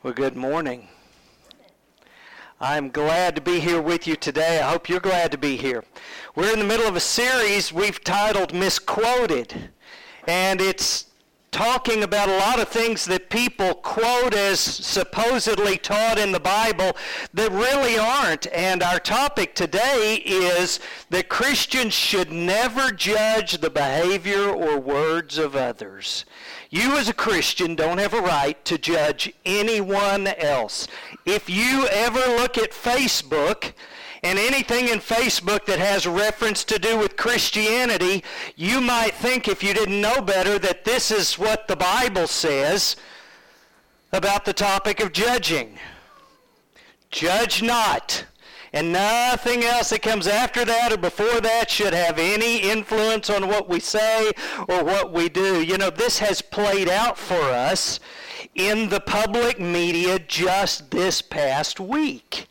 Well, good morning. I'm glad to be here with you today. I hope you're glad to be here. We're in the middle of a series we've titled Misquoted, and it's talking about a lot of things that people quote as supposedly taught in the Bible that really aren't. And our topic today is that Christians should never judge the behavior or words of others. You as a Christian don't have a right to judge anyone else. If you ever look at Facebook, and anything in Facebook that has reference to do with Christianity, you might think, if you didn't know better, that this is what the Bible says about the topic of judging. Judge not. And nothing else that comes after that or before that should have any influence on what we say or what we do. You know, this has played out for us in the public media just this past week.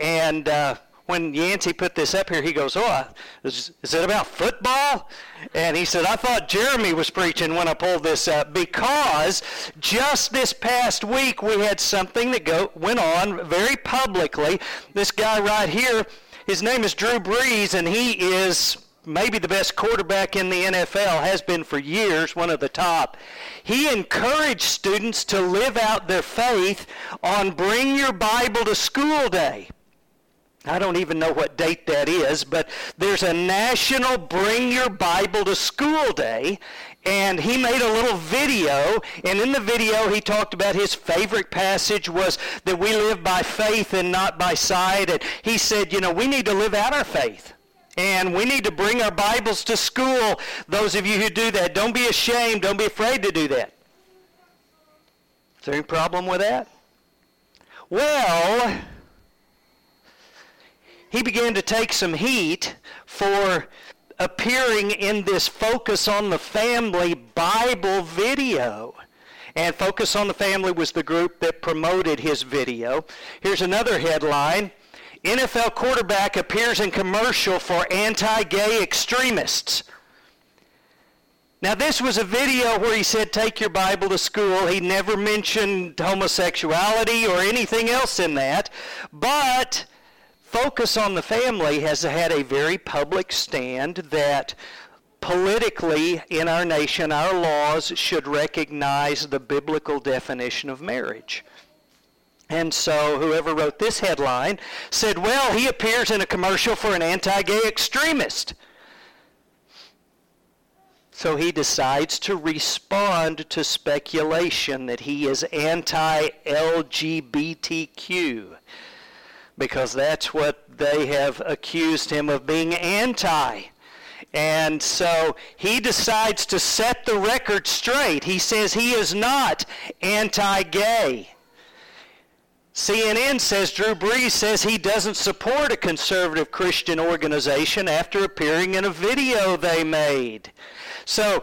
And uh, when Yancey put this up here, he goes, "Oh, is, is it about football?" And he said, "I thought Jeremy was preaching when I pulled this up because just this past week we had something that go, went on very publicly. This guy right here, his name is Drew Brees, and he is." Maybe the best quarterback in the NFL, has been for years, one of the top. He encouraged students to live out their faith on Bring Your Bible to School Day. I don't even know what date that is, but there's a national Bring Your Bible to School Day, and he made a little video, and in the video he talked about his favorite passage was that we live by faith and not by sight, and he said, you know, we need to live out our faith. And we need to bring our Bibles to school. Those of you who do that, don't be ashamed. Don't be afraid to do that. Is there any problem with that? Well, he began to take some heat for appearing in this Focus on the Family Bible video. And Focus on the Family was the group that promoted his video. Here's another headline NFL quarterback appears in commercial for anti gay extremists. Now, this was a video where he said, Take your Bible to school. He never mentioned homosexuality or anything else in that. But Focus on the Family has had a very public stand that politically in our nation, our laws should recognize the biblical definition of marriage. And so whoever wrote this headline said, well, he appears in a commercial for an anti-gay extremist. So he decides to respond to speculation that he is anti-LGBTQ because that's what they have accused him of being anti. And so he decides to set the record straight. He says he is not anti gay. CNN says Drew Brees says he doesn't support a conservative Christian organization after appearing in a video they made. So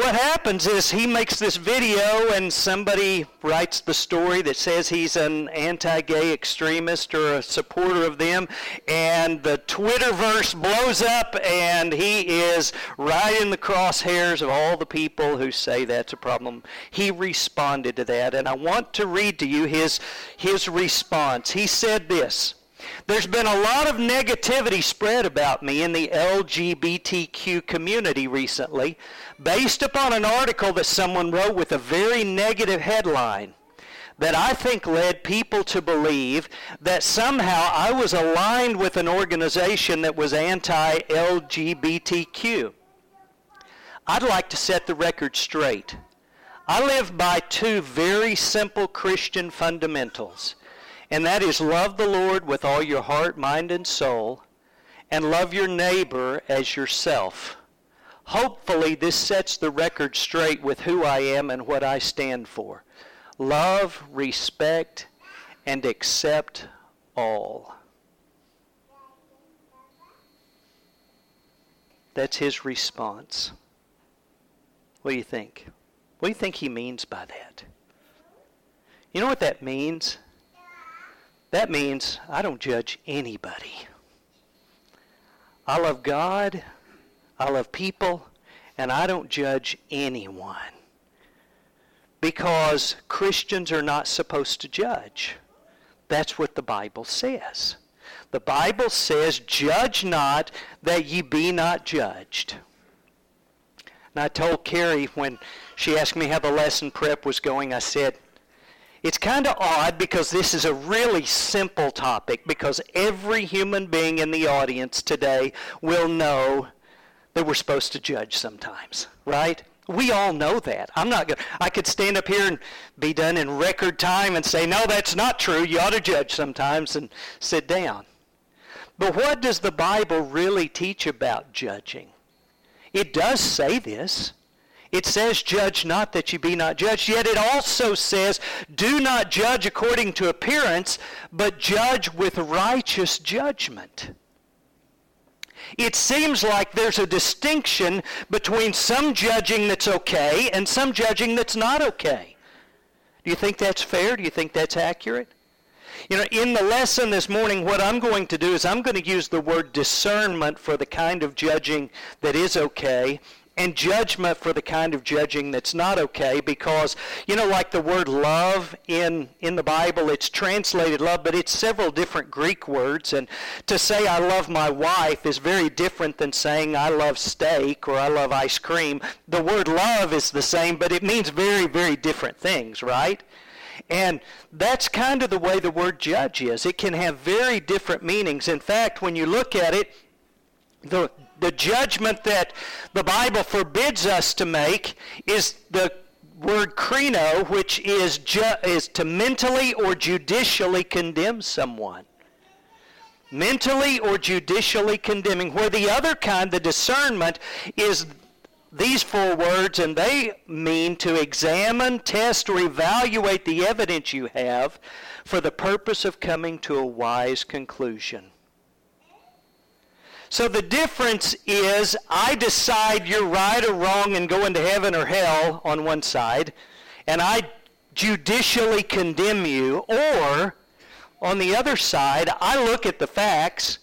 what happens is he makes this video and somebody writes the story that says he's an anti-gay extremist or a supporter of them and the twitterverse blows up and he is right in the crosshairs of all the people who say that's a problem. He responded to that and i want to read to you his his response. He said this there's been a lot of negativity spread about me in the LGBTQ community recently based upon an article that someone wrote with a very negative headline that I think led people to believe that somehow I was aligned with an organization that was anti LGBTQ. I'd like to set the record straight. I live by two very simple Christian fundamentals and that is love the Lord with all your heart, mind, and soul, and love your neighbor as yourself. Hopefully, this sets the record straight with who I am and what I stand for. Love, respect, and accept all. That's his response. What do you think? What do you think he means by that? You know what that means? That means I don't judge anybody. I love God, I love people, and I don't judge anyone. because Christians are not supposed to judge. That's what the Bible says. The Bible says, Judge not that ye be not judged. And I told Carrie when she asked me how the lesson prep was going, I said, it's kind of odd because this is a really simple topic because every human being in the audience today will know that we're supposed to judge sometimes, right? We all know that. I'm not going I could stand up here and be done in record time and say, "No, that's not true. You ought to judge sometimes and sit down." But what does the Bible really teach about judging? It does say this. It says, Judge not that you be not judged. Yet it also says, Do not judge according to appearance, but judge with righteous judgment. It seems like there's a distinction between some judging that's okay and some judging that's not okay. Do you think that's fair? Do you think that's accurate? You know, in the lesson this morning, what I'm going to do is I'm going to use the word discernment for the kind of judging that is okay and judgment for the kind of judging that's not okay because you know like the word love in in the bible it's translated love but it's several different greek words and to say i love my wife is very different than saying i love steak or i love ice cream the word love is the same but it means very very different things right and that's kind of the way the word judge is. It can have very different meanings. In fact, when you look at it, the the judgment that the Bible forbids us to make is the word krino, which is, ju- is to mentally or judicially condemn someone. Mentally or judicially condemning. Where the other kind, the discernment, is these four words, and they mean to examine, test, or evaluate the evidence you have for the purpose of coming to a wise conclusion. So the difference is I decide you're right or wrong and going to heaven or hell on one side, and I judicially condemn you, or on the other side, I look at the facts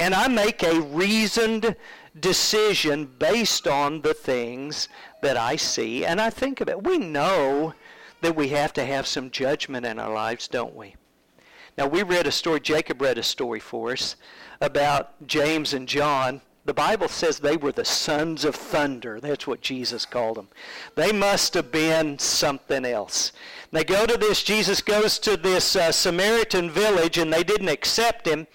and I make a reasoned decision based on the things that I see and I think of it. We know that we have to have some judgment in our lives, don't we? Now, we read a story, Jacob read a story for us about James and John, the Bible says they were the sons of thunder. That's what Jesus called them. They must have been something else. They go to this, Jesus goes to this uh, Samaritan village, and they didn't accept him.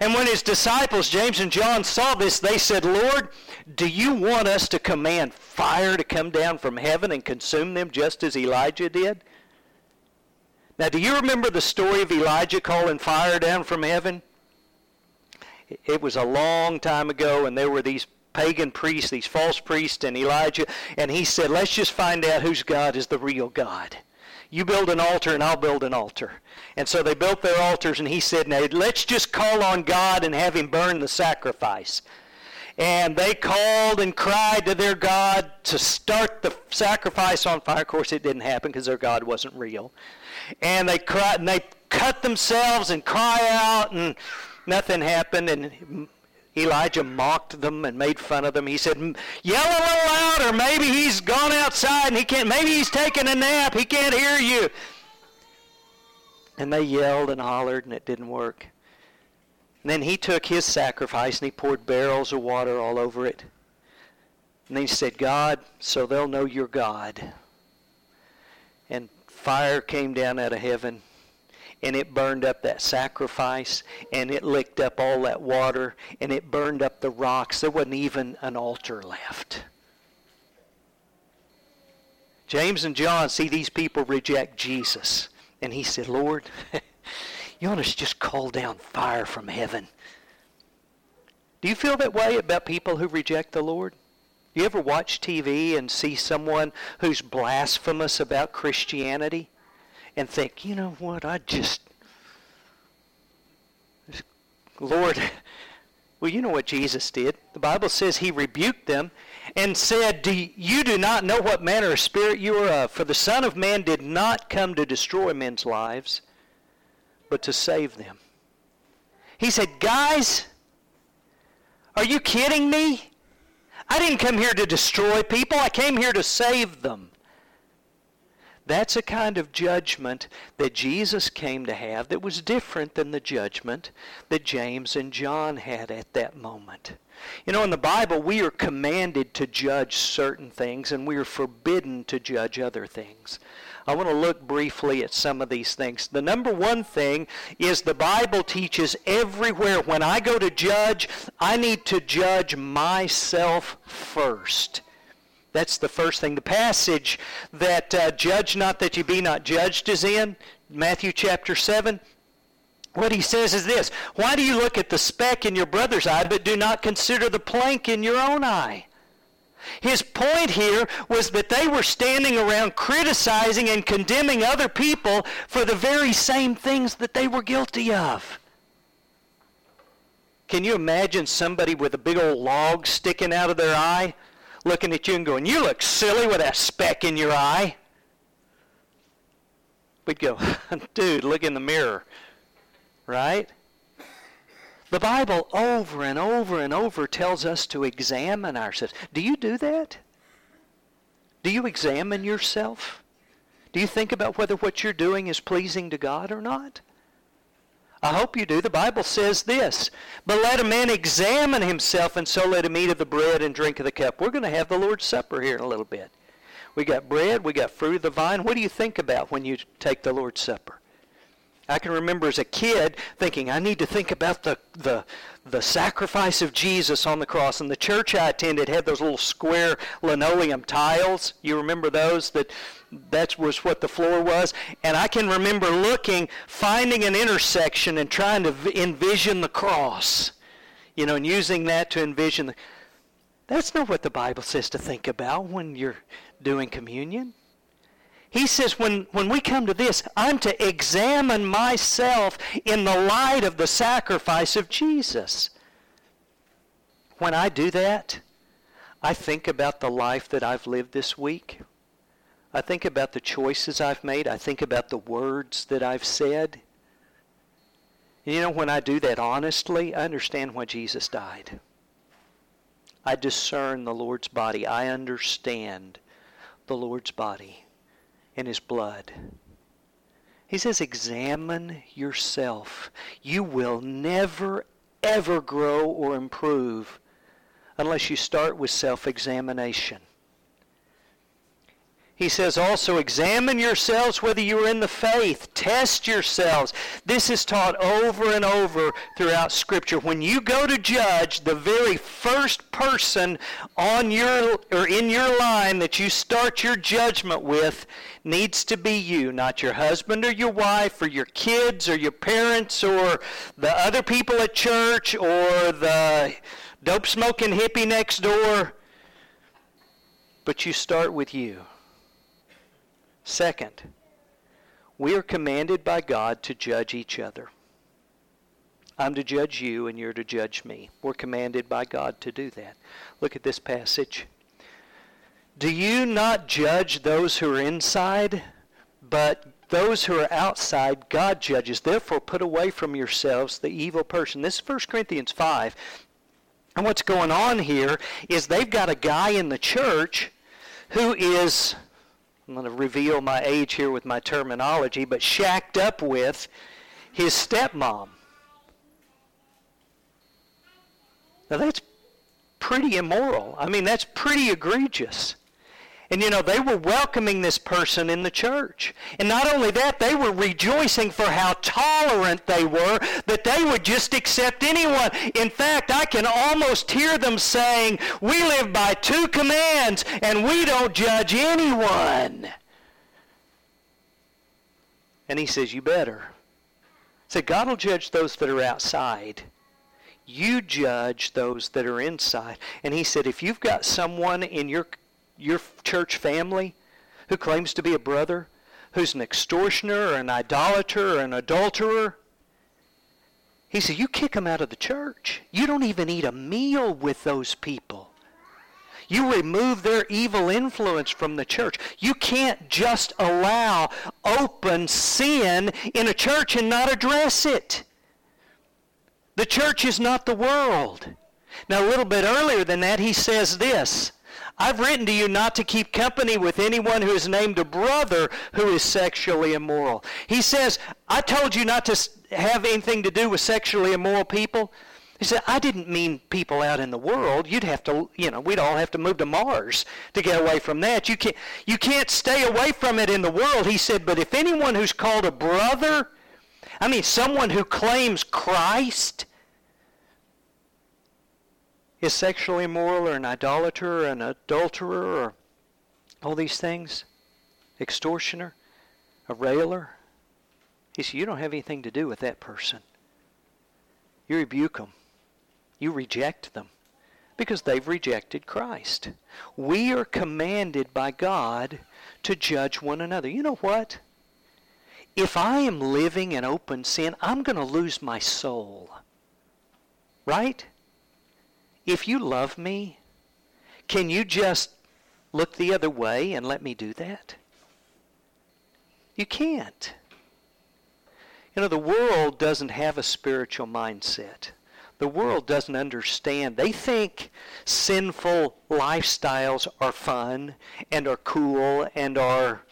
And when his disciples, James and John, saw this, they said, Lord, do you want us to command fire to come down from heaven and consume them just as Elijah did? Now, do you remember the story of Elijah calling fire down from heaven? It was a long time ago, and there were these pagan priests, these false priests, and Elijah, and he said, let's just find out whose God is the real God. You build an altar, and I'll build an altar. And so they built their altars, and he said, now let's just call on God and have him burn the sacrifice. And they called and cried to their God to start the sacrifice on fire. Of course, it didn't happen because their God wasn't real. And they cried, and they cut themselves and cry out and nothing happened, and Elijah mocked them and made fun of them. He said, Yell a little louder. Maybe he's gone outside and he can't, maybe he's taking a nap. He can't hear you. And they yelled and hollered and it didn't work. And then he took his sacrifice and he poured barrels of water all over it. And he said, God, so they'll know you're God. And fire came down out of heaven and it burned up that sacrifice and it licked up all that water and it burned up the rocks. There wasn't even an altar left. James and John see these people reject Jesus. And he said, Lord, you want us to just call down fire from heaven. Do you feel that way about people who reject the Lord? You ever watch TV and see someone who's blasphemous about Christianity? And think, you know what, I just, Lord, well, you know what Jesus did. The Bible says he rebuked them and said, do You do not know what manner of spirit you are of, for the Son of Man did not come to destroy men's lives, but to save them. He said, Guys, are you kidding me? I didn't come here to destroy people, I came here to save them. That's a kind of judgment that Jesus came to have that was different than the judgment that James and John had at that moment. You know, in the Bible, we are commanded to judge certain things and we are forbidden to judge other things. I want to look briefly at some of these things. The number one thing is the Bible teaches everywhere when I go to judge, I need to judge myself first. That's the first thing. The passage that uh, judge not that you be not judged is in Matthew chapter 7. What he says is this Why do you look at the speck in your brother's eye, but do not consider the plank in your own eye? His point here was that they were standing around criticizing and condemning other people for the very same things that they were guilty of. Can you imagine somebody with a big old log sticking out of their eye? Looking at you and going, You look silly with that speck in your eye. We'd go, Dude, look in the mirror. Right? The Bible over and over and over tells us to examine ourselves. Do you do that? Do you examine yourself? Do you think about whether what you're doing is pleasing to God or not? I hope you do. The Bible says this, but let a man examine himself, and so let him eat of the bread and drink of the cup. We're going to have the Lord's Supper here in a little bit. We got bread, we got fruit of the vine. What do you think about when you take the Lord's Supper? I can remember as a kid thinking, I need to think about the, the, the sacrifice of Jesus on the cross. And the church I attended had those little square linoleum tiles. You remember those? That that was what the floor was. And I can remember looking, finding an intersection and trying to envision the cross. You know, and using that to envision. The, that's not what the Bible says to think about when you're doing communion. He says, when, when we come to this, I'm to examine myself in the light of the sacrifice of Jesus. When I do that, I think about the life that I've lived this week. I think about the choices I've made. I think about the words that I've said. And you know, when I do that honestly, I understand why Jesus died. I discern the Lord's body. I understand the Lord's body and his blood. He says, examine yourself. You will never, ever grow or improve unless you start with self examination. He says also, examine yourselves whether you are in the faith. Test yourselves. This is taught over and over throughout Scripture. When you go to judge, the very first person on your or in your line that you start your judgment with needs to be you, not your husband or your wife or your kids or your parents or the other people at church or the dope smoking hippie next door. But you start with you. Second, we are commanded by God to judge each other. I'm to judge you and you're to judge me. We're commanded by God to do that. Look at this passage. Do you not judge those who are inside, but those who are outside God judges? Therefore, put away from yourselves the evil person. This is 1 Corinthians 5. And what's going on here is they've got a guy in the church who is I'm going to reveal my age here with my terminology, but shacked up with his stepmom. Now that's pretty immoral. I mean, that's pretty egregious. And you know, they were welcoming this person in the church. And not only that, they were rejoicing for how tolerant they were, that they would just accept anyone. In fact, I can almost hear them saying, We live by two commands, and we don't judge anyone. And he says, You better. Say, God will judge those that are outside. You judge those that are inside. And he said, if you've got someone in your your church family who claims to be a brother, who's an extortioner or an idolater or an adulterer, he said, You kick them out of the church. You don't even eat a meal with those people. You remove their evil influence from the church. You can't just allow open sin in a church and not address it. The church is not the world. Now, a little bit earlier than that, he says this I've written to you not to keep company with anyone who is named a brother who is sexually immoral. He says, I told you not to have anything to do with sexually immoral people. He said, I didn't mean people out in the world. You'd have to, you know, we'd all have to move to Mars to get away from that. You can't, you can't stay away from it in the world. He said, but if anyone who's called a brother, I mean, someone who claims Christ, is sexually immoral or an idolater or an adulterer or all these things, extortioner, a railer. He said, You don't have anything to do with that person. You rebuke them, you reject them because they've rejected Christ. We are commanded by God to judge one another. You know what? If I am living in open sin, I'm going to lose my soul. Right? If you love me, can you just look the other way and let me do that? You can't. You know, the world doesn't have a spiritual mindset. The world doesn't understand. They think sinful lifestyles are fun and are cool and are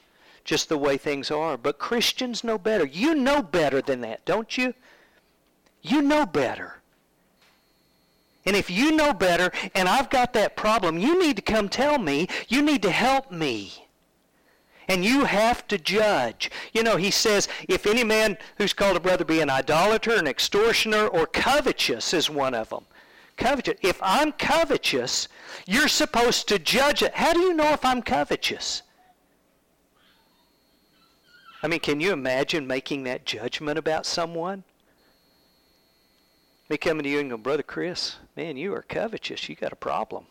just the way things are. But Christians know better. You know better than that, don't you? You know better. And if you know better and I've got that problem, you need to come tell me. You need to help me. And you have to judge. You know, he says, if any man who's called a brother be an idolater, an extortioner, or covetous is one of them. Covetous. If I'm covetous, you're supposed to judge it. How do you know if I'm covetous? I mean, can you imagine making that judgment about someone? Me coming to you and going, Brother Chris, man, you are covetous. You got a problem.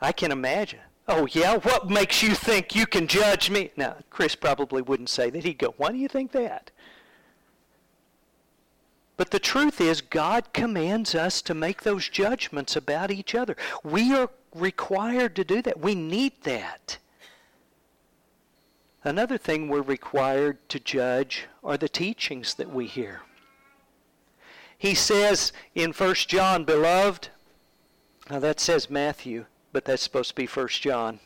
I can imagine. Oh, yeah? What makes you think you can judge me? Now, Chris probably wouldn't say that. He'd go, Why do you think that? But the truth is, God commands us to make those judgments about each other. We are required to do that. We need that. Another thing we're required to judge are the teachings that we hear he says in 1 John, Beloved, now that says Matthew, but that's supposed to be 1 John.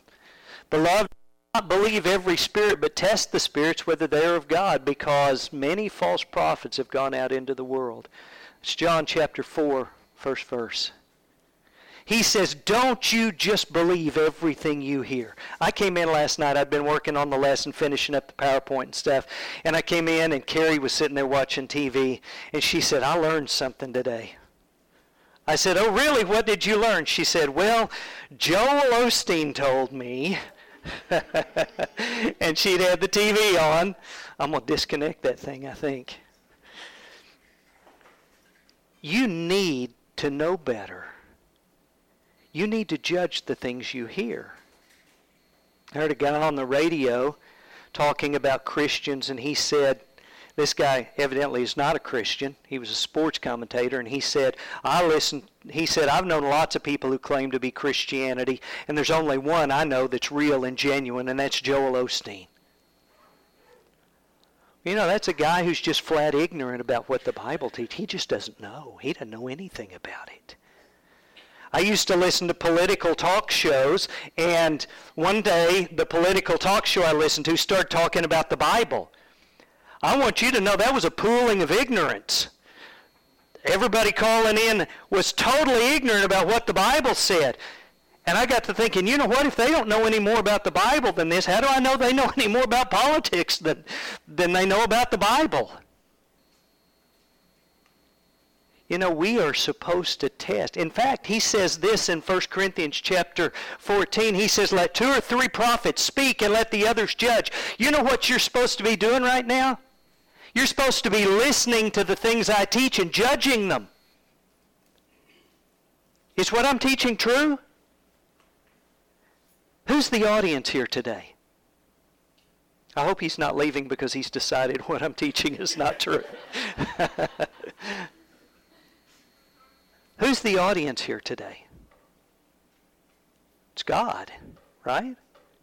Beloved, not believe every spirit, but test the spirits whether they are of God, because many false prophets have gone out into the world. It's John chapter 4, first verse. He says, Don't you just believe everything you hear. I came in last night. I'd been working on the lesson, finishing up the PowerPoint and stuff. And I came in, and Carrie was sitting there watching TV. And she said, I learned something today. I said, Oh, really? What did you learn? She said, Well, Joel Osteen told me. and she'd had the TV on. I'm going to disconnect that thing, I think. You need to know better you need to judge the things you hear. I heard a guy on the radio talking about Christians, and he said, this guy evidently is not a Christian. He was a sports commentator, and he said, I listen. He said, I've known lots of people who claim to be Christianity, and there's only one I know that's real and genuine, and that's Joel Osteen. You know, that's a guy who's just flat ignorant about what the Bible teaches. He just doesn't know. He doesn't know anything about it. I used to listen to political talk shows, and one day the political talk show I listened to started talking about the Bible. I want you to know that was a pooling of ignorance. Everybody calling in was totally ignorant about what the Bible said. And I got to thinking, you know what? If they don't know any more about the Bible than this, how do I know they know any more about politics than, than they know about the Bible? You know, we are supposed to test. In fact, he says this in 1 Corinthians chapter 14. He says, Let two or three prophets speak and let the others judge. You know what you're supposed to be doing right now? You're supposed to be listening to the things I teach and judging them. Is what I'm teaching true? Who's the audience here today? I hope he's not leaving because he's decided what I'm teaching is not true. Who's the audience here today? It's God, right?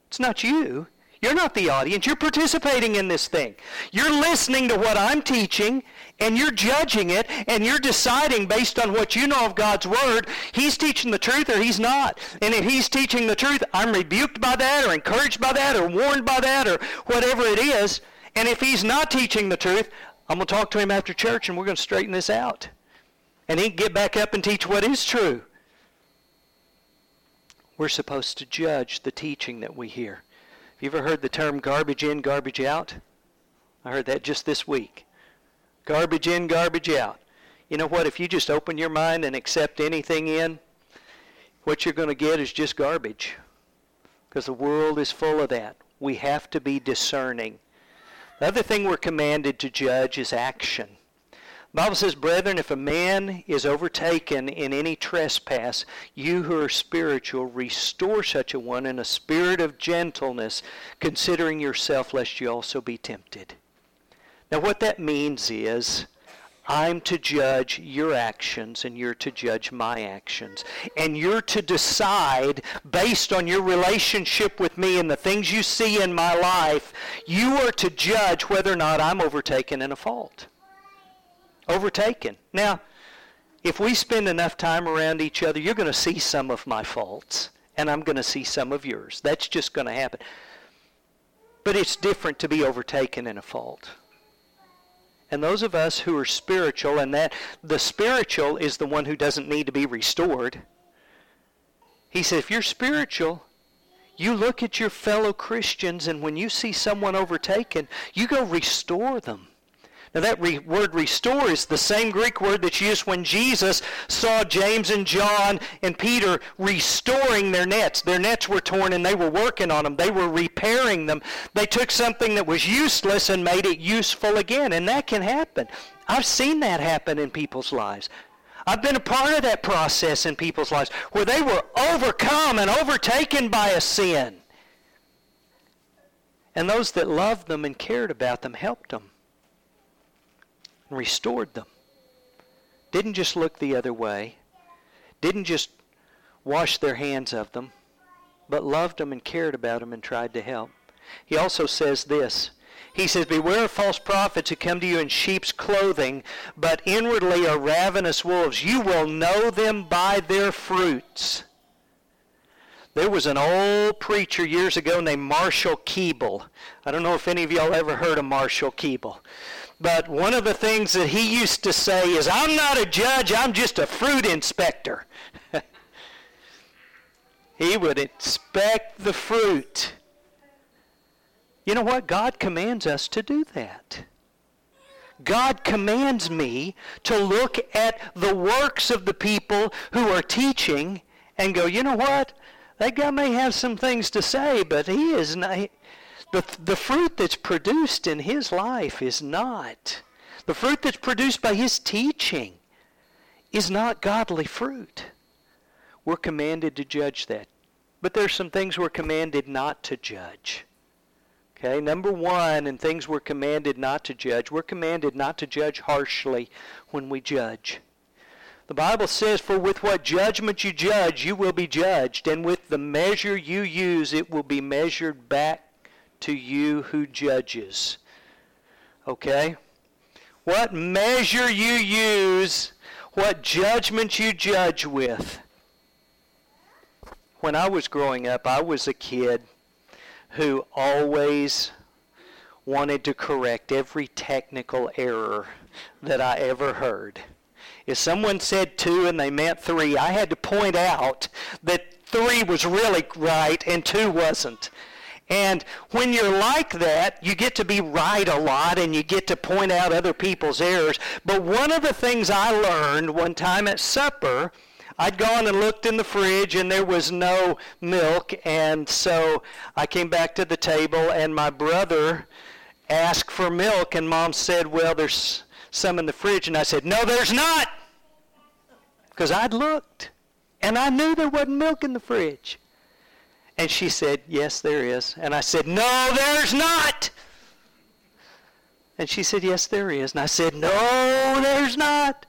It's not you. You're not the audience. You're participating in this thing. You're listening to what I'm teaching, and you're judging it, and you're deciding based on what you know of God's Word, He's teaching the truth or He's not. And if He's teaching the truth, I'm rebuked by that, or encouraged by that, or warned by that, or whatever it is. And if He's not teaching the truth, I'm going to talk to Him after church, and we're going to straighten this out. And He can get back up and teach what is true. We're supposed to judge the teaching that we hear. Have you ever heard the term garbage in, garbage out? I heard that just this week. Garbage in, garbage out. You know what? If you just open your mind and accept anything in, what you're going to get is just garbage. Because the world is full of that. We have to be discerning. The other thing we're commanded to judge is action. Bible says, Brethren, if a man is overtaken in any trespass, you who are spiritual, restore such a one in a spirit of gentleness, considering yourself, lest you also be tempted. Now, what that means is, I'm to judge your actions and you're to judge my actions. And you're to decide based on your relationship with me and the things you see in my life, you are to judge whether or not I'm overtaken in a fault overtaken. Now, if we spend enough time around each other, you're going to see some of my faults, and I'm going to see some of yours. That's just going to happen. But it's different to be overtaken in a fault. And those of us who are spiritual, and that the spiritual is the one who doesn't need to be restored. He said, if you're spiritual, you look at your fellow Christians, and when you see someone overtaken, you go restore them. Now, that re- word restore is the same Greek word that's used when Jesus saw James and John and Peter restoring their nets. Their nets were torn and they were working on them, they were repairing them. They took something that was useless and made it useful again. And that can happen. I've seen that happen in people's lives. I've been a part of that process in people's lives where they were overcome and overtaken by a sin. And those that loved them and cared about them helped them and restored them. Didn't just look the other way, didn't just wash their hands of them, but loved them and cared about them and tried to help. He also says this. He says, Beware of false prophets who come to you in sheep's clothing, but inwardly are ravenous wolves. You will know them by their fruits. There was an old preacher years ago named Marshall Keeble. I don't know if any of y'all ever heard of Marshall Keeble. But one of the things that he used to say is, I'm not a judge, I'm just a fruit inspector. he would inspect the fruit. You know what? God commands us to do that. God commands me to look at the works of the people who are teaching and go, you know what? That guy may have some things to say, but he is not, the, the fruit that's produced in his life is not. The fruit that's produced by his teaching is not godly fruit. We're commanded to judge that. But there's some things we're commanded not to judge. Okay, number one, and things we're commanded not to judge, we're commanded not to judge harshly when we judge. The Bible says, For with what judgment you judge, you will be judged, and with the measure you use, it will be measured back to you who judges. Okay? What measure you use, what judgment you judge with. When I was growing up, I was a kid who always wanted to correct every technical error that I ever heard. If someone said two and they meant three, I had to point out that three was really right and two wasn't. And when you're like that, you get to be right a lot and you get to point out other people's errors. But one of the things I learned one time at supper, I'd gone and looked in the fridge and there was no milk. And so I came back to the table and my brother asked for milk. And mom said, Well, there's some in the fridge. And I said, No, there's not. Because I'd looked and I knew there wasn't milk in the fridge. And she said, Yes, there is. And I said, No, there's not. And she said, Yes, there is. And I said, No, there's not.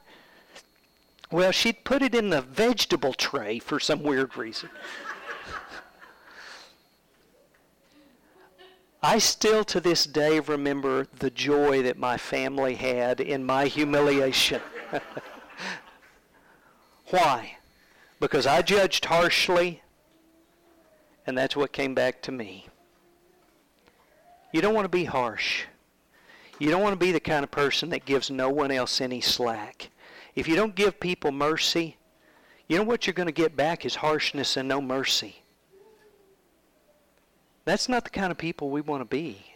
Well, she'd put it in the vegetable tray for some weird reason. I still to this day remember the joy that my family had in my humiliation. Why? Because I judged harshly, and that's what came back to me. You don't want to be harsh. You don't want to be the kind of person that gives no one else any slack. If you don't give people mercy, you know what you're going to get back is harshness and no mercy. That's not the kind of people we want to be.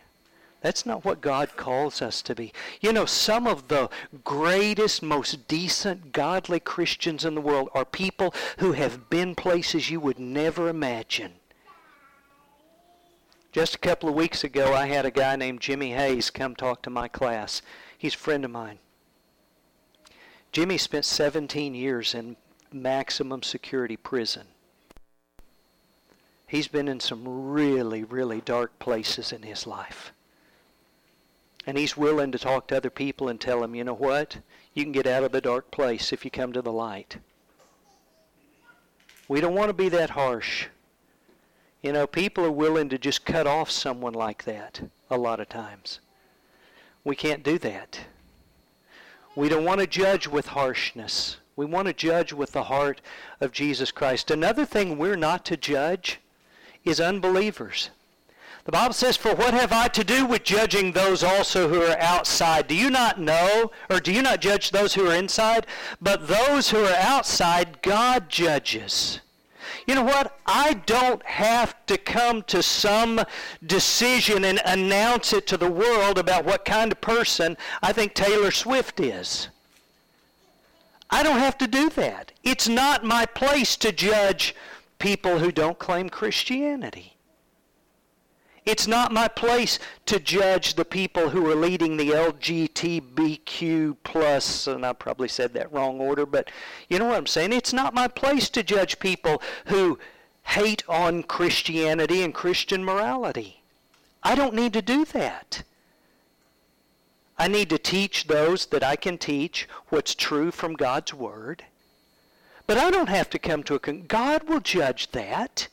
That's not what God calls us to be. You know, some of the greatest, most decent, godly Christians in the world are people who have been places you would never imagine. Just a couple of weeks ago, I had a guy named Jimmy Hayes come talk to my class. He's a friend of mine. Jimmy spent 17 years in maximum security prison. He's been in some really, really dark places in his life. And he's willing to talk to other people and tell them, you know what? You can get out of the dark place if you come to the light. We don't want to be that harsh. You know, people are willing to just cut off someone like that a lot of times. We can't do that. We don't want to judge with harshness. We want to judge with the heart of Jesus Christ. Another thing we're not to judge is unbelievers. The Bible says, For what have I to do with judging those also who are outside? Do you not know, or do you not judge those who are inside? But those who are outside, God judges. You know what? I don't have to come to some decision and announce it to the world about what kind of person I think Taylor Swift is. I don't have to do that. It's not my place to judge people who don't claim Christianity. It's not my place to judge the people who are leading the LGBTQ plus, and I probably said that wrong order, but you know what I'm saying? It's not my place to judge people who hate on Christianity and Christian morality. I don't need to do that. I need to teach those that I can teach what's true from God's Word. But I don't have to come to a con- God will judge that.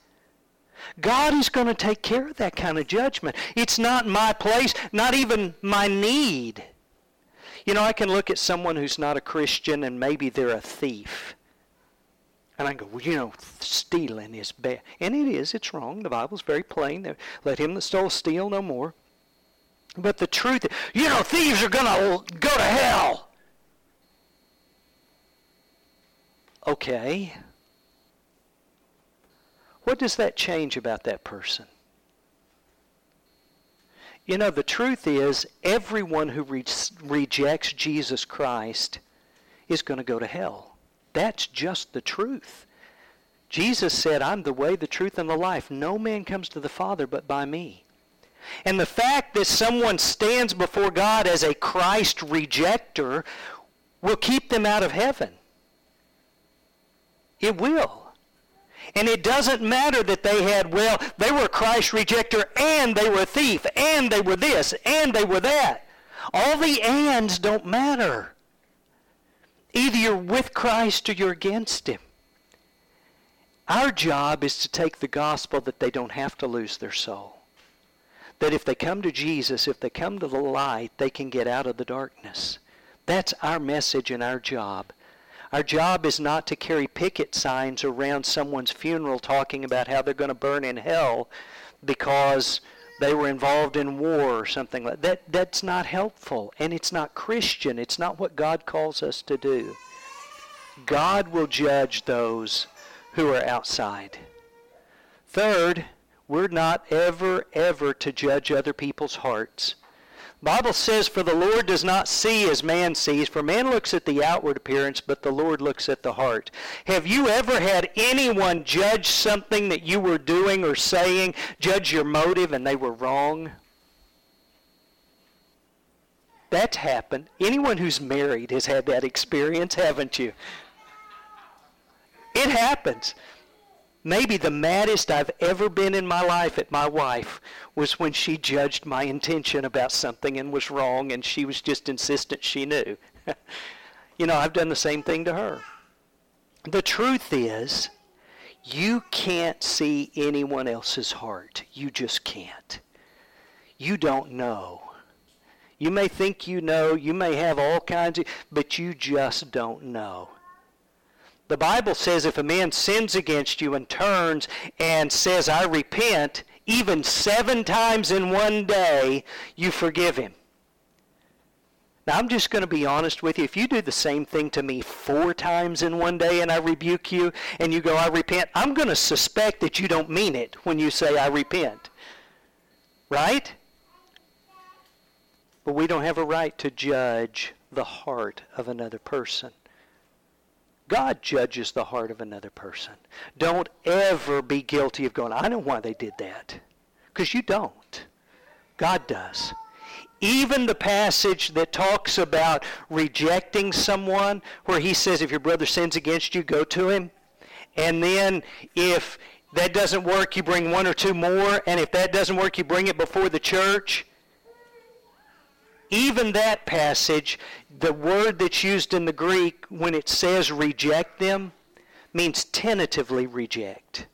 God is going to take care of that kind of judgment. It's not my place, not even my need. You know, I can look at someone who's not a Christian and maybe they're a thief. And I go, well, you know, stealing is bad. And it is, it's wrong. The Bible's very plain. Let him that stole steal no more. But the truth, you know, thieves are going to go to hell. Okay. What does that change about that person? You know, the truth is, everyone who re- rejects Jesus Christ is going to go to hell. That's just the truth. Jesus said, I'm the way, the truth, and the life. No man comes to the Father but by me. And the fact that someone stands before God as a Christ rejecter will keep them out of heaven. It will. And it doesn't matter that they had, well, they were Christ rejecter and they were a thief and they were this and they were that. All the ands don't matter. Either you're with Christ or you're against him. Our job is to take the gospel that they don't have to lose their soul. That if they come to Jesus, if they come to the light, they can get out of the darkness. That's our message and our job. Our job is not to carry picket signs around someone's funeral talking about how they're going to burn in hell because they were involved in war or something like that. That's not helpful and it's not Christian. It's not what God calls us to do. God will judge those who are outside. Third, we're not ever, ever to judge other people's hearts. Bible says, For the Lord does not see as man sees, for man looks at the outward appearance, but the Lord looks at the heart. Have you ever had anyone judge something that you were doing or saying, judge your motive, and they were wrong? That's happened. Anyone who's married has had that experience, haven't you? It happens. Maybe the maddest I've ever been in my life at my wife was when she judged my intention about something and was wrong, and she was just insistent she knew. you know, I've done the same thing to her. The truth is, you can't see anyone else's heart. You just can't. You don't know. You may think you know, you may have all kinds of, but you just don't know. The Bible says if a man sins against you and turns and says, I repent, even seven times in one day, you forgive him. Now, I'm just going to be honest with you. If you do the same thing to me four times in one day and I rebuke you and you go, I repent, I'm going to suspect that you don't mean it when you say, I repent. Right? But we don't have a right to judge the heart of another person. God judges the heart of another person. Don't ever be guilty of going, I know why they did that. Because you don't. God does. Even the passage that talks about rejecting someone, where he says, if your brother sins against you, go to him. And then if that doesn't work, you bring one or two more. And if that doesn't work, you bring it before the church. Even that passage, the word that's used in the Greek when it says reject them means tentatively reject.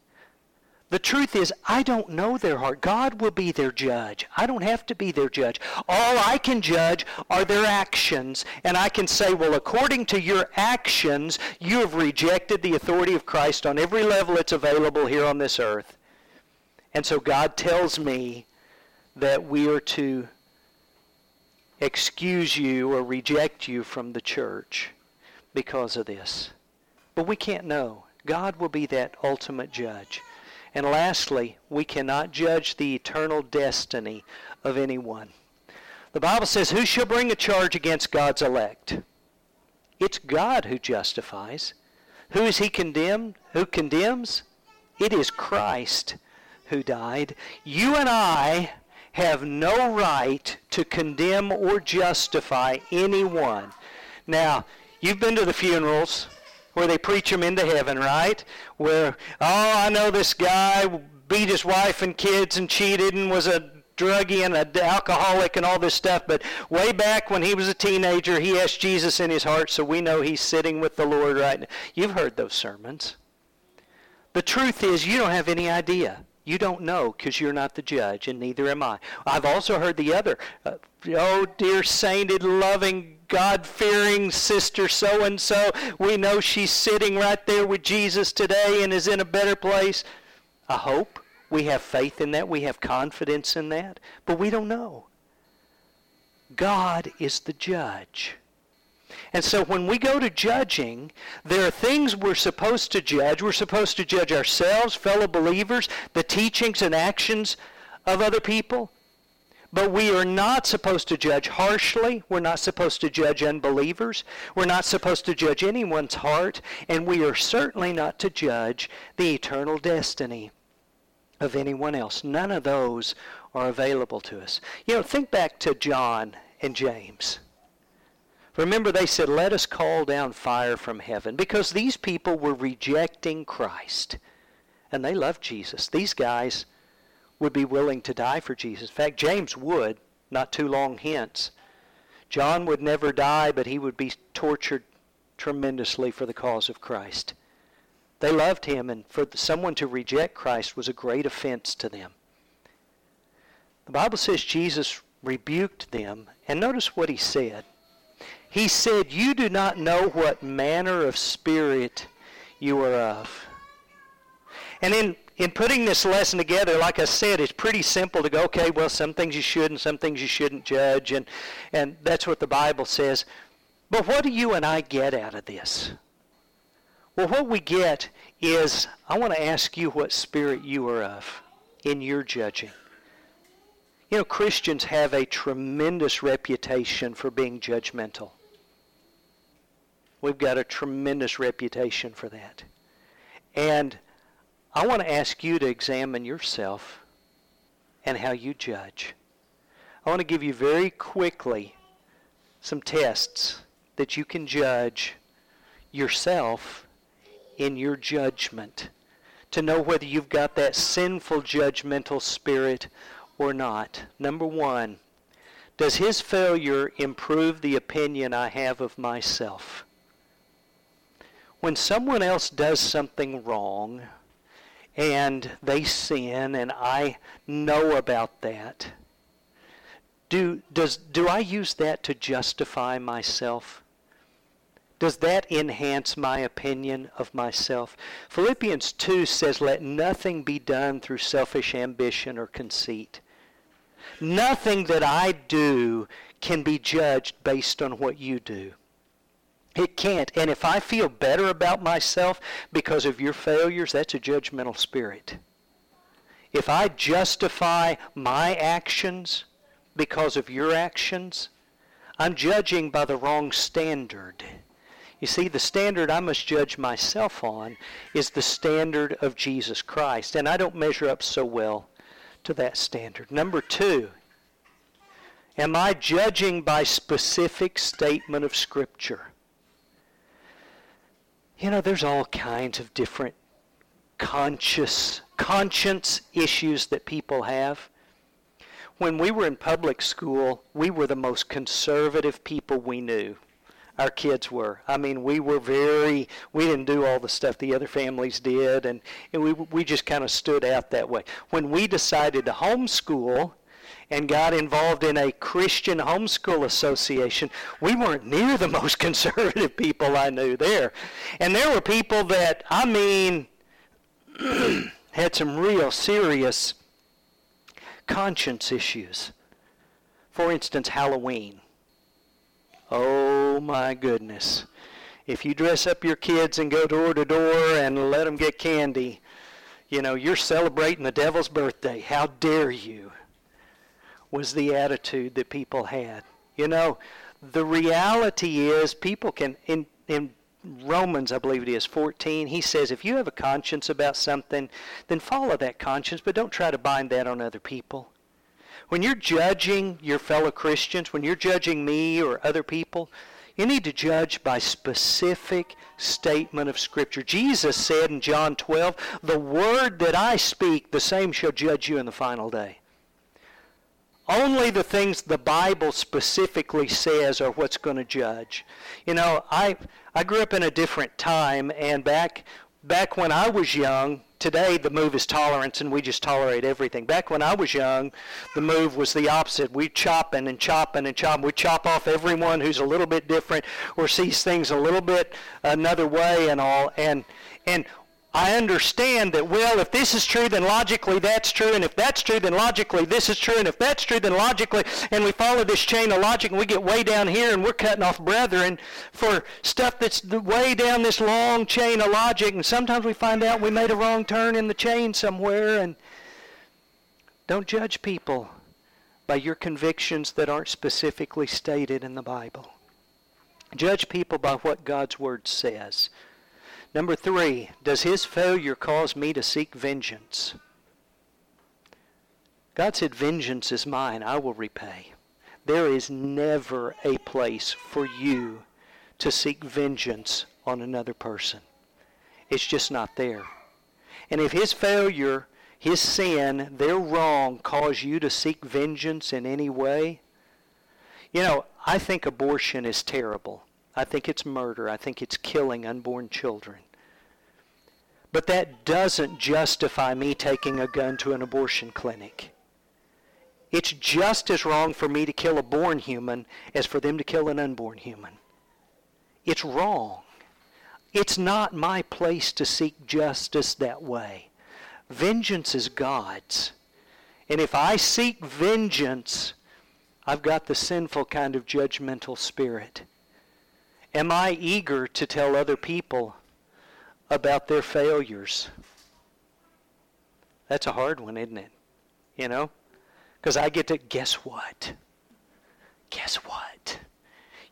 The truth is, I don't know their heart. God will be their judge. I don't have to be their judge. All I can judge are their actions. And I can say, well, according to your actions, you have rejected the authority of Christ on every level it's available here on this earth. And so God tells me that we are to excuse you or reject you from the church because of this. But we can't know. God will be that ultimate judge. And lastly, we cannot judge the eternal destiny of anyone. The Bible says, Who shall bring a charge against God's elect? It's God who justifies. Who is he condemned? Who condemns? It is Christ who died. You and I have no right to condemn or justify anyone. Now, you've been to the funerals where they preach them into heaven, right? Where, oh, I know this guy beat his wife and kids and cheated and was a druggie and an alcoholic and all this stuff, but way back when he was a teenager, he asked Jesus in his heart, so we know he's sitting with the Lord right now. You've heard those sermons. The truth is, you don't have any idea. You don't know because you're not the judge, and neither am I. I've also heard the other. Uh, oh, dear sainted, loving, God fearing sister so and so, we know she's sitting right there with Jesus today and is in a better place. I hope. We have faith in that. We have confidence in that. But we don't know. God is the judge. And so when we go to judging, there are things we're supposed to judge. We're supposed to judge ourselves, fellow believers, the teachings and actions of other people. But we are not supposed to judge harshly. We're not supposed to judge unbelievers. We're not supposed to judge anyone's heart. And we are certainly not to judge the eternal destiny of anyone else. None of those are available to us. You know, think back to John and James. Remember, they said, Let us call down fire from heaven because these people were rejecting Christ. And they loved Jesus. These guys would be willing to die for Jesus. In fact, James would, not too long hence. John would never die, but he would be tortured tremendously for the cause of Christ. They loved him, and for someone to reject Christ was a great offense to them. The Bible says Jesus rebuked them, and notice what he said. He said, You do not know what manner of spirit you are of. And in, in putting this lesson together, like I said, it's pretty simple to go, okay, well, some things you should and some things you shouldn't judge, and, and that's what the Bible says. But what do you and I get out of this? Well, what we get is I want to ask you what spirit you are of in your judging. You know, Christians have a tremendous reputation for being judgmental. We've got a tremendous reputation for that. And I want to ask you to examine yourself and how you judge. I want to give you very quickly some tests that you can judge yourself in your judgment to know whether you've got that sinful judgmental spirit or not. Number one, does his failure improve the opinion I have of myself? when someone else does something wrong and they sin and I know about that, do, does, do I use that to justify myself? Does that enhance my opinion of myself? Philippians 2 says, Let nothing be done through selfish ambition or conceit. Nothing that I do can be judged based on what you do. It can't. And if I feel better about myself because of your failures, that's a judgmental spirit. If I justify my actions because of your actions, I'm judging by the wrong standard. You see, the standard I must judge myself on is the standard of Jesus Christ, and I don't measure up so well to that standard. Number two, am I judging by specific statement of Scripture? You know, there's all kinds of different conscious conscience issues that people have. When we were in public school, we were the most conservative people we knew our kids were. I mean, we were very, we didn't do all the stuff the other families did, and, and we, we just kind of stood out that way. When we decided to homeschool and got involved in a Christian homeschool association, we weren't near the most conservative people I knew there. And there were people that, I mean, had some real serious conscience issues. For instance, Halloween. Oh my goodness. If you dress up your kids and go door to door and let them get candy, you know, you're celebrating the devil's birthday. How dare you? Was the attitude that people had. You know, the reality is people can, in, in Romans, I believe it is, 14, he says, if you have a conscience about something, then follow that conscience, but don't try to bind that on other people. When you're judging your fellow Christians, when you're judging me or other people, you need to judge by specific statement of Scripture. Jesus said in John 12, The word that I speak, the same shall judge you in the final day. Only the things the Bible specifically says are what's going to judge. You know, I I grew up in a different time, and back back when I was young, today the move is tolerance and we just tolerate everything. Back when I was young, the move was the opposite. We chopping and chopping and chopping. We chop off everyone who's a little bit different or sees things a little bit another way and all. And and I understand that, well, if this is true, then logically that's true, and if that's true, then logically this is true, and if that's true, then logically, and we follow this chain of logic, and we get way down here, and we're cutting off brethren for stuff that's way down this long chain of logic, and sometimes we find out we made a wrong turn in the chain somewhere, and don't judge people by your convictions that aren't specifically stated in the Bible. Judge people by what God's Word says. Number three, does his failure cause me to seek vengeance? God said, Vengeance is mine, I will repay. There is never a place for you to seek vengeance on another person. It's just not there. And if his failure, his sin, their wrong cause you to seek vengeance in any way, you know, I think abortion is terrible. I think it's murder. I think it's killing unborn children. But that doesn't justify me taking a gun to an abortion clinic. It's just as wrong for me to kill a born human as for them to kill an unborn human. It's wrong. It's not my place to seek justice that way. Vengeance is God's. And if I seek vengeance, I've got the sinful kind of judgmental spirit. Am I eager to tell other people about their failures? That's a hard one, isn't it? You know? Because I get to, guess what? Guess what?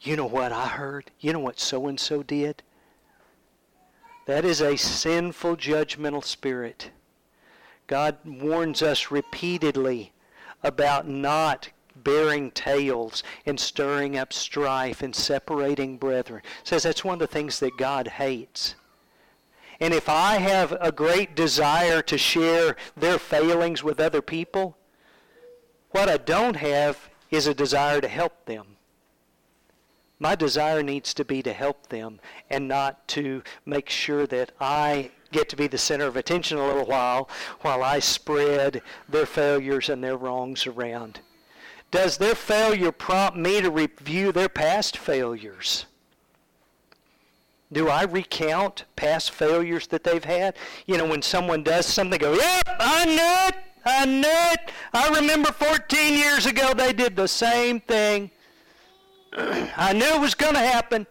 You know what I heard? You know what so and so did? That is a sinful, judgmental spirit. God warns us repeatedly about not bearing tales and stirring up strife and separating brethren. Says that's one of the things that God hates. And if I have a great desire to share their failings with other people, what I don't have is a desire to help them. My desire needs to be to help them and not to make sure that I get to be the center of attention a little while while I spread their failures and their wrongs around. Does their failure prompt me to review their past failures? Do I recount past failures that they've had? You know, when someone does something, go, yep, I knew it. I knew it. I remember 14 years ago they did the same thing. I knew it was going to happen.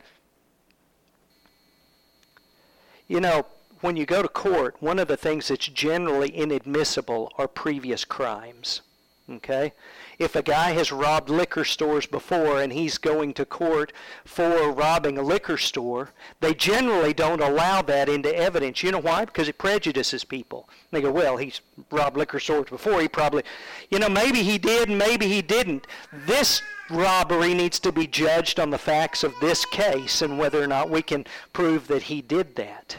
You know, when you go to court, one of the things that's generally inadmissible are previous crimes. Okay? If a guy has robbed liquor stores before and he's going to court for robbing a liquor store, they generally don't allow that into evidence. You know why? Because it prejudices people. They go, well, he's robbed liquor stores before. He probably, you know, maybe he did, and maybe he didn't. This robbery needs to be judged on the facts of this case and whether or not we can prove that he did that.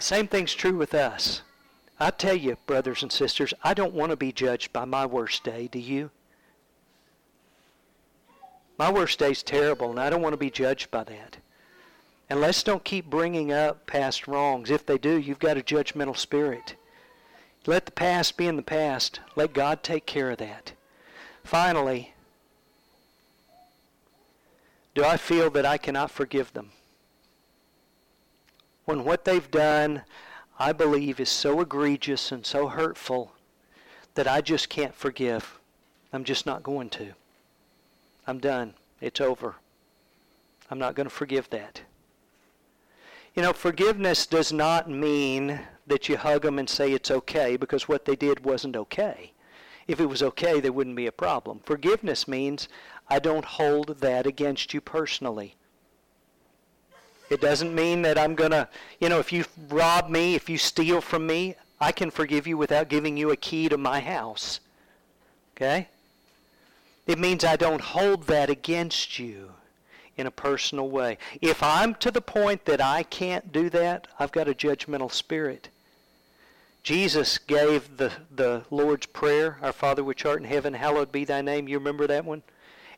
Same thing's true with us. I tell you, brothers and sisters, I don't want to be judged by my worst day. Do you? My worst day's terrible, and I don't want to be judged by that. And let's don't keep bringing up past wrongs. If they do, you've got a judgmental spirit. Let the past be in the past. Let God take care of that. Finally, do I feel that I cannot forgive them? When what they've done I believe is so egregious and so hurtful that I just can't forgive. I'm just not going to. I'm done. It's over. I'm not going to forgive that. You know, forgiveness does not mean that you hug them and say it's okay because what they did wasn't okay. If it was okay, there wouldn't be a problem. Forgiveness means I don't hold that against you personally. It doesn't mean that I'm going to, you know, if you rob me, if you steal from me, I can forgive you without giving you a key to my house. Okay? It means I don't hold that against you in a personal way. If I'm to the point that I can't do that, I've got a judgmental spirit. Jesus gave the, the Lord's Prayer, Our Father which art in heaven, hallowed be thy name. You remember that one?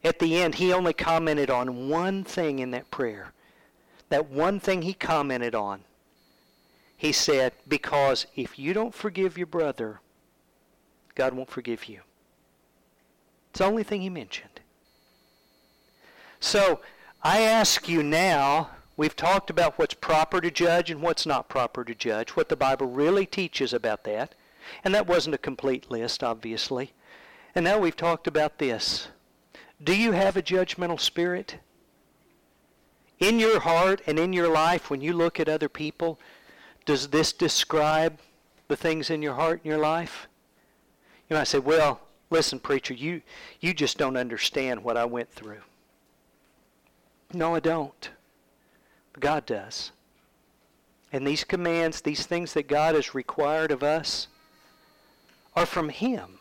At the end, he only commented on one thing in that prayer that one thing he commented on. He said, Because if you don't forgive your brother, God won't forgive you. It's the only thing he mentioned. So I ask you now, we've talked about what's proper to judge and what's not proper to judge, what the Bible really teaches about that. And that wasn't a complete list, obviously. And now we've talked about this. Do you have a judgmental spirit? In your heart and in your life, when you look at other people, does this describe the things in your heart and your life? You might say, well, listen, preacher, you, you just don't understand what I went through. No, I don't. But God does. And these commands, these things that God has required of us, are from Him.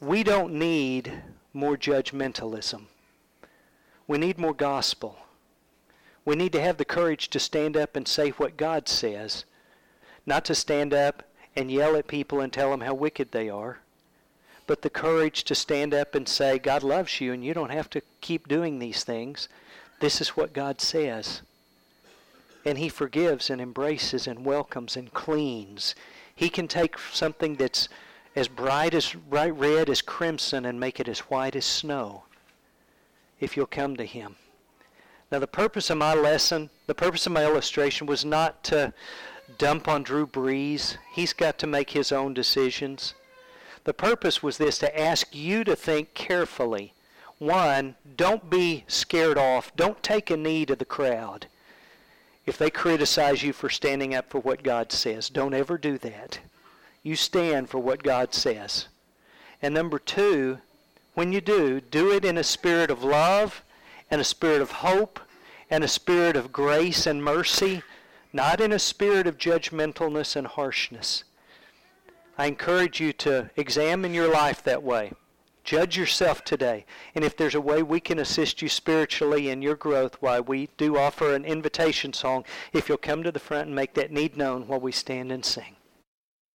We don't need more judgmentalism. We need more gospel. We need to have the courage to stand up and say what God says, not to stand up and yell at people and tell them how wicked they are, but the courage to stand up and say, God loves you and you don't have to keep doing these things. This is what God says. And He forgives and embraces and welcomes and cleans. He can take something that's as bright as bright red as crimson and make it as white as snow if you'll come to Him. Now, the purpose of my lesson, the purpose of my illustration was not to dump on Drew Brees. He's got to make his own decisions. The purpose was this to ask you to think carefully. One, don't be scared off. Don't take a knee to the crowd. If they criticize you for standing up for what God says, don't ever do that. You stand for what God says. And number two, when you do, do it in a spirit of love and a spirit of hope and a spirit of grace and mercy, not in a spirit of judgmentalness and harshness. I encourage you to examine your life that way. Judge yourself today. And if there's a way we can assist you spiritually in your growth, why we do offer an invitation song if you'll come to the front and make that need known while we stand and sing.